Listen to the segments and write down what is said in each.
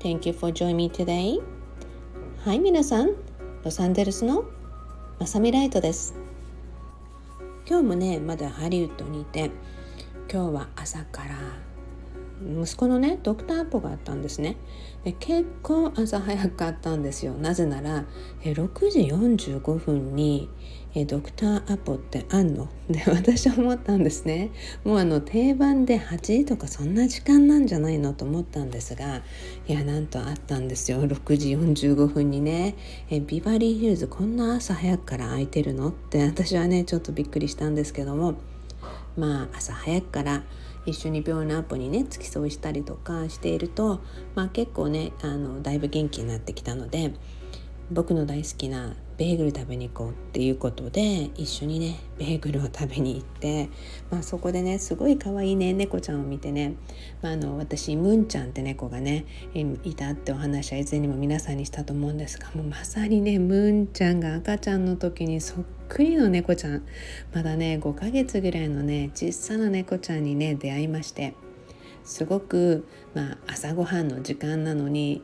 Thank you for joining me today. はい、皆さん、ロサンゼルスのまさみライトです。今日もね、まだハリウッドにいて、今日は朝から息子のねドクターアポがあったんですね。で結構朝早かったんですよ。なぜならえ6時45分にえドクターアポってあんの？で私は思ったんですね。もうあの定番で8時とかそんな時間なんじゃないのと思ったんですがいやなんとあったんですよ。6時45分にね。えビバリーヒルズこんな朝早くから空いてるの？って私はねちょっとびっくりしたんですけども。まあ朝早くから一緒に病院のアポにね付き添いしたりとかしていると、まあ、結構ねあのだいぶ元気になってきたので僕の大好きなベーグル食べに行こうっていうことで一緒にねベーグルを食べに行って、まあ、そこでねすごい可愛いね猫ちゃんを見てね、まあ、あの私ムンちゃんって猫がねいたってお話は以前にも皆さんにしたと思うんですがもうまさにねムンちゃんが赤ちゃんの時にそっくりの猫ちゃん。まだね5ヶ月ぐらいのね小さな猫ちゃんにね出会いましてすごく、まあ、朝ごはんの時間なのに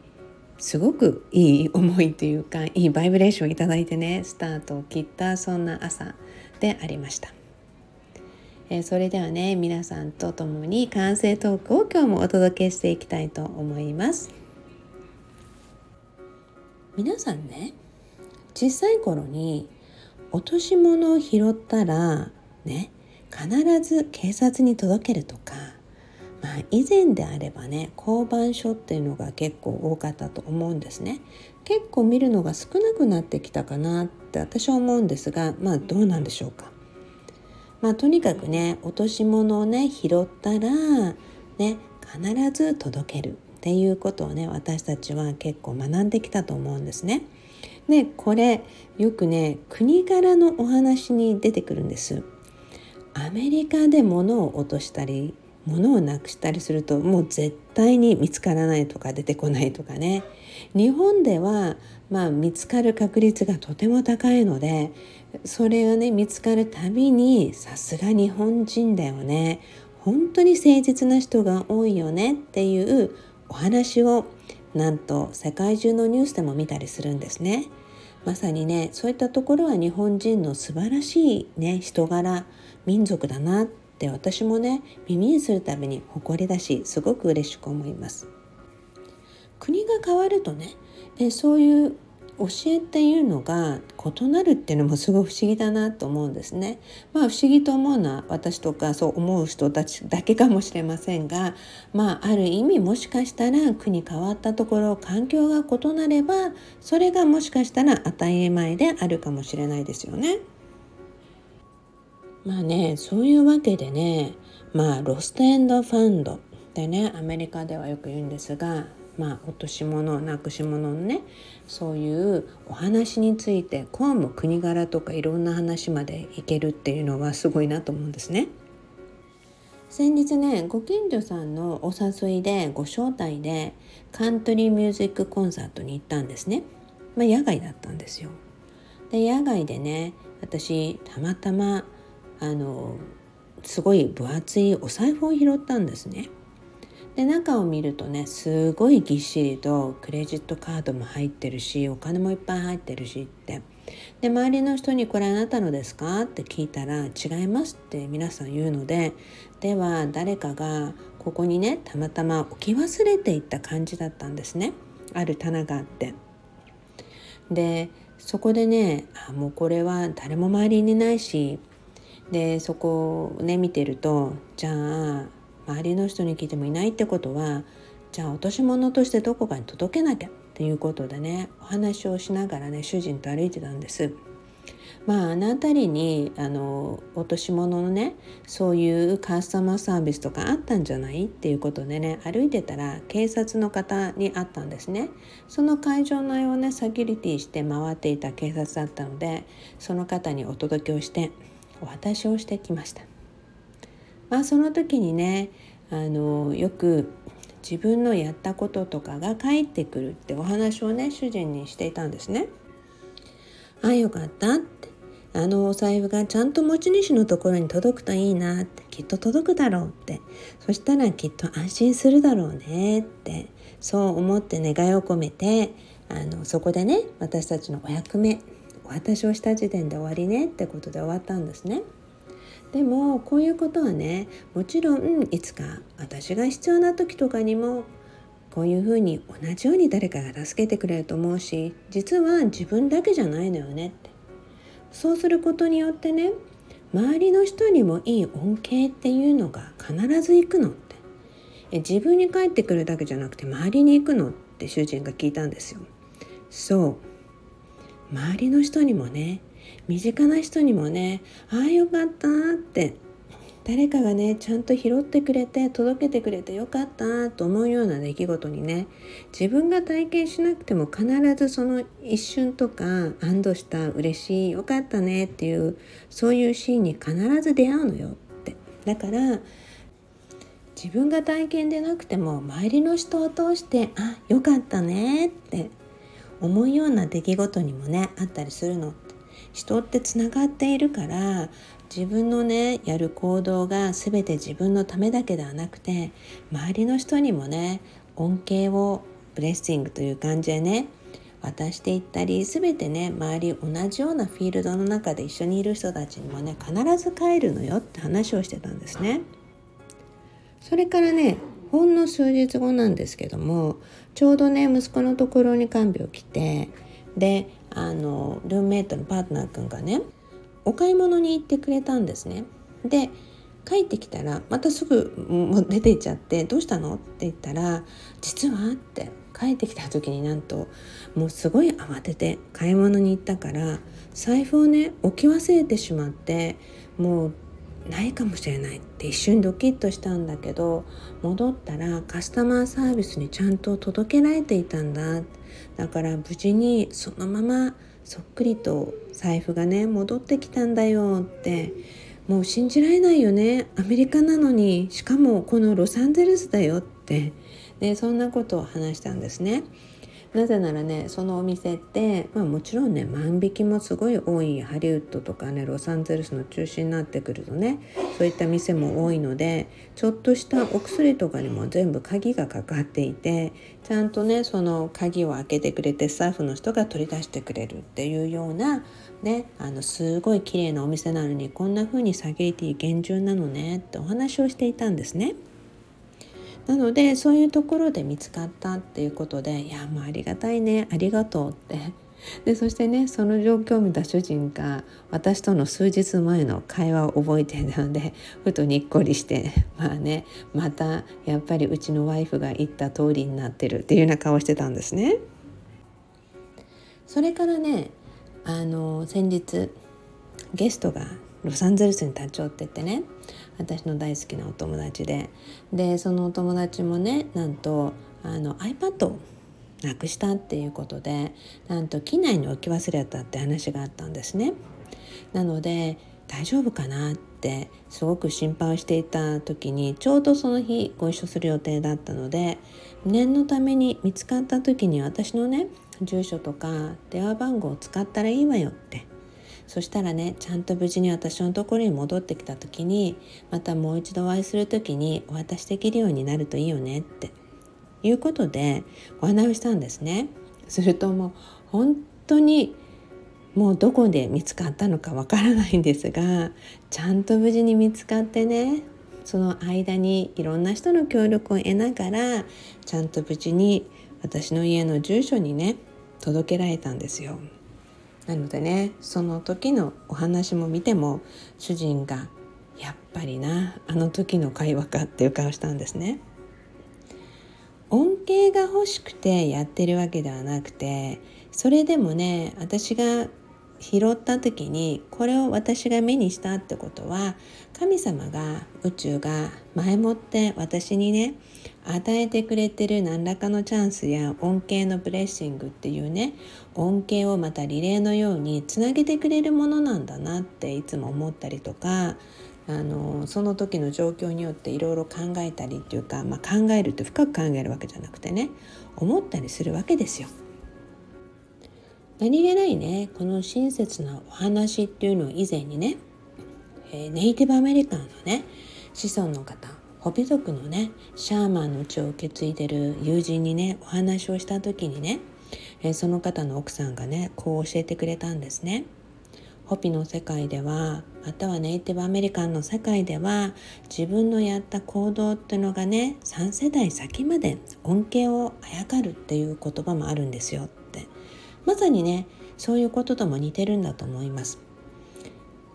すごくいい思いというかいいバイブレーションをいただいてねスタートを切ったそんな朝でありました、えー、それではね皆さんと共に完成トークを今日もお届けしていきたいと思います。皆さんね小さい頃に落とし物を拾ったらね必ず警察に届けるとかあ、以前であればね交番所っていうのが結構多かったと思うんですね結構見るのが少なくなってきたかなって私は思うんですがまあどうなんでしょうかまあとにかくね落とし物をね拾ったらね必ず届けるっていうことをね私たちは結構学んできたと思うんですね。でこれよくね国柄のお話に出てくるんです。アメリカで物を落としたり物をなくしたりするともう絶対に見つからないとか出てこないとかね日本ではまあ見つかる確率がとても高いのでそれがね見つかるたびにさすが日本人だよね本当に誠実な人が多いよねっていうお話をなんと世界中のニュースでも見たりするんですね。まさにねそういったところは日本人の素晴らしいね人柄民族だなって私もね耳にするたびに誇りだしすごく嬉しく思います国が変わるとねえそういう教えっていうのが異なるっていうのもすごい不思議だなと思うんですね。まあ不思議と思うのは私とかそう思う人たちだけかもしれませんがまあある意味もしかしたら国変わったところ環境が異なればそれがもしかしたら当たり前であるかもしれないですよね。まあねそういうわけでねまあロストエンドファンドってねアメリカではよく言うんですがまあ落とし物なくし物のねそういうお話についてこうも国柄とかいろんな話までいけるっていうのはすごいなと思うんですね。先日ねご近所さんのお誘いでご招待でカントリーミュージックコンサートに行ったんですね。まあ、野外だったんですよ。で野外でね私たまたまあのすごい分厚いお財布を拾ったんですね。で中を見るとねすごいぎっしりとクレジットカードも入ってるしお金もいっぱい入ってるしってで周りの人に「これあなたのですか?」って聞いたら「違います」って皆さん言うのででは誰かがここにねたまたま置き忘れていった感じだったんですねある棚があって。でそこでねあもうこれは誰も周りにないしでそこをね見てるとじゃあ周りの人に聞いてもいないってことはじゃあ落とし物としてどこかに届けなきゃっていうことでねお話をしながらね主人と歩いてたんです。まああの辺りにあの落とし物のねそういうカスタマーサービスとかあったんじゃない？っていうことでね歩いてたら警察の方に会ったんですねその会場内をねセキュリティして回っていた警察だったのでその方にお届けをしてお渡しをしてきました。まあ、その時にねあのよく自分のやったこととかが返ってくるってお話をね主人にしていたんですね。ああよかったってあのお財布がちゃんと持ち主のところに届くといいなってきっと届くだろうってそしたらきっと安心するだろうねってそう思って願いを込めてあのそこでね私たちのお役目お渡しをした時点で終わりねってことで終わったんですね。でもこういうことはねもちろんいつか私が必要な時とかにもこういうふうに同じように誰かが助けてくれると思うし実は自分だけじゃないのよねって。そうすることによってね周りの人にもいい恩恵っていうのが必ず行くのって。え自分に返ってくるだけじゃなくて周りに行くのって主人が聞いたんですよ。そう。周りの人にもね身近な人にもねああよかったって誰かがねちゃんと拾ってくれて届けてくれてよかったと思うような出来事にね自分が体験しなくても必ずその一瞬とか安堵した嬉しいよかったねっていうそういうシーンに必ず出会うのよって。だから自分が体験でなくても周りの人を通してあよかったねって思うような出来事にもねあったりするの人ってつながっているから自分のねやる行動が全て自分のためだけではなくて周りの人にもね恩恵をブレッシングという感じでね渡していったり全てね周り同じようなフィールドの中で一緒にいる人たちにもね必ず帰るのよって話をしてたんですね。それからねほんの数日後なんですけどもちょうどね息子のところに看病来てであのルームメイトのパートナー君がねお買い物に行ってくれたんですね。で帰ってきたらまたすぐもう出て行っちゃって「どうしたの?」って言ったら「実は?」って帰ってきた時になんともうすごい慌てて買い物に行ったから財布をね置き忘れてしまってもうないかもしれないって一瞬ドキッとしたんだけど戻ったらカスタマーサービスにちゃんと届けられていたんだ。だから無事にそのままそっくりと財布がね戻ってきたんだよって。もう信じられないよね。アメリカなのにしかもこのロサンゼルスだよって。でそんなことを話したんですね。なぜならねそのお店って、まあ、もちろんね万引きもすごい多いハリウッドとかねロサンゼルスの中心になってくるとねそういった店も多いのでちょっとしたお薬とかにも全部鍵がかかっていてちゃんとねその鍵を開けてくれてスタッフの人が取り出してくれるっていうようなねあのすごい綺麗なお店なのにこんな風にサゲリティ厳重なのねってお話をしていたんですね。なのでそういうところで見つかったっていうことで「いやもうありがたいねありがとう」ってでそしてねその状況を見た主人が私との数日前の会話を覚えていたのでふとにっこりしてまあねまたやっぱりうちのワイフが言った通りになってるっていうような顔してたんですね。それからねあの先日ゲストがロサンゼルスに立ち寄ってってね私の大好きなお友達ででそのお友達もねなんとあの iPad をなくしたっていうことでなんと機内に置き忘れたって話があったんですね。なので大丈夫かなってすごく心配をしていた時にちょうどその日ご一緒する予定だったので念のために見つかった時に私のね住所とか電話番号を使ったらいいわよってそしたらねちゃんと無事に私のところに戻ってきた時にまたもう一度お会いする時にお渡しできるようになるといいよねっていうことでお話をしたんですね。するともう本当にもうどこで見つかったのかわからないんですがちゃんと無事に見つかってねその間にいろんな人の協力を得ながらちゃんと無事に私の家の住所にね届けられたんですよ。なのでねその時のお話も見ても主人が「やっぱりなあの時の会話か」っていう顔したんですね。恩恵が欲しくてやってるわけではなくてそれでもね私が拾った時にこれを私が目にしたってことは神様が宇宙が前もって私にね与えてくれてる何らかのチャンスや恩恵のブレッシングっていうね恩恵をまたリレーのようにつなげてくれるものなんだなっていつも思ったりとかあのその時の状況によっていろいろ考えたりっていうか、まあ、考えるって深く考えるわけじゃなくてね思ったりするわけですよ。何気ないねこの親切なお話っていうのを以前にね、えー、ネイティブアメリカンのね子孫の方ホビ族のねシャーマンの血を受け継いでる友人にねお話をした時にね、えー、その方の奥さんがねこう教えてくれたんですね。ホピの世界ではまたはネイティブアメリカンの世界では自分のやった行動っていうのがね3世代先まで恩恵をあやかるっていう言葉もあるんですよまさにねそういうこととも似てるんだと思います。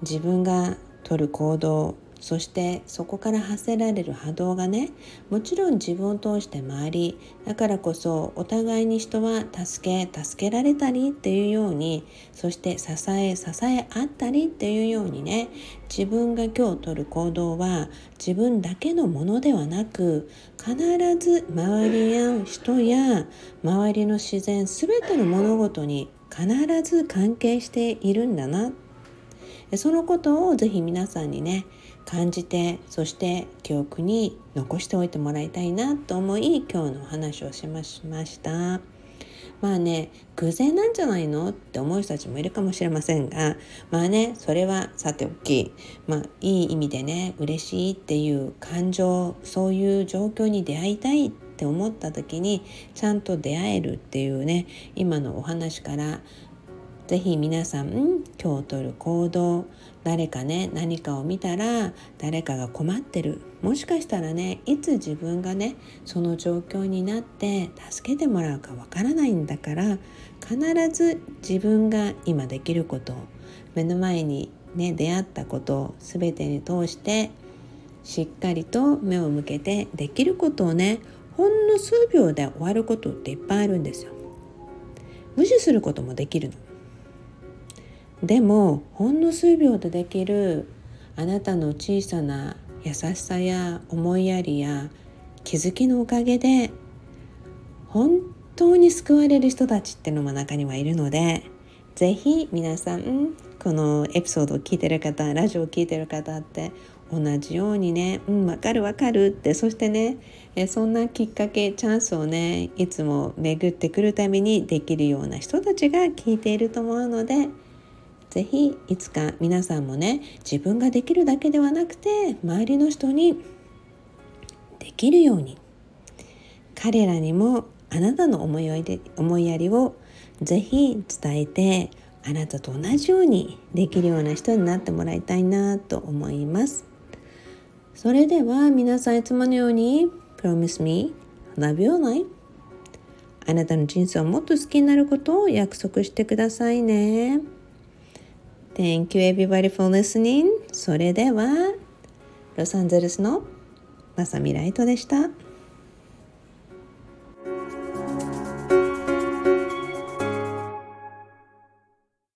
自分が取る行動そしてそこから発せられる波動がねもちろん自分を通して回りだからこそお互いに人は助け助けられたりっていうようにそして支え支え合ったりっていうようにね自分が今日取る行動は自分だけのものではなく必ず周りや人や周りの自然全ての物事に必ず関係しているんだな。そのことをぜひ皆さんにね感じてそして記憶に残しておいてもらいたいなと思い今日のお話をしました。まあね偶然なんじゃないのって思う人たちもいるかもしれませんがまあねそれはさておきまあいい意味でね嬉しいっていう感情そういう状況に出会いたいって思った時にちゃんと出会えるっていうね今のお話から是非皆さん今日とる行動誰かね何かを見たら誰かが困ってるもしかしたらねいつ自分がねその状況になって助けてもらうかわからないんだから必ず自分が今できること目の前にね出会ったことを全てに通してしっかりと目を向けてできることをねほんの数秒で終わることっていっぱいあるんですよ。無視することもできるの。でもほんの数秒でできるあなたの小さな優しさや思いやりや気づきのおかげで本当に救われる人たちってのも中にはいるので是非皆さんこのエピソードを聞いてる方ラジオを聞いてる方って同じようにね「うんわかるわかる」ってそしてねえそんなきっかけチャンスをねいつも巡ってくるためにできるような人たちが聞いていると思うので是非いつか皆さんもね自分ができるだけではなくて周りの人にできるように彼らにもあなたの思いで思いやりをぜひ伝えてあなたと同じようにできるような人になってもらいたいなと思いますそれでは皆さんいつものように Promise me love your life あなたの人生をもっと好きになることを約束してくださいね。Thank you everybody for listening. それでは、ロサンゼルスのまさみライトでした。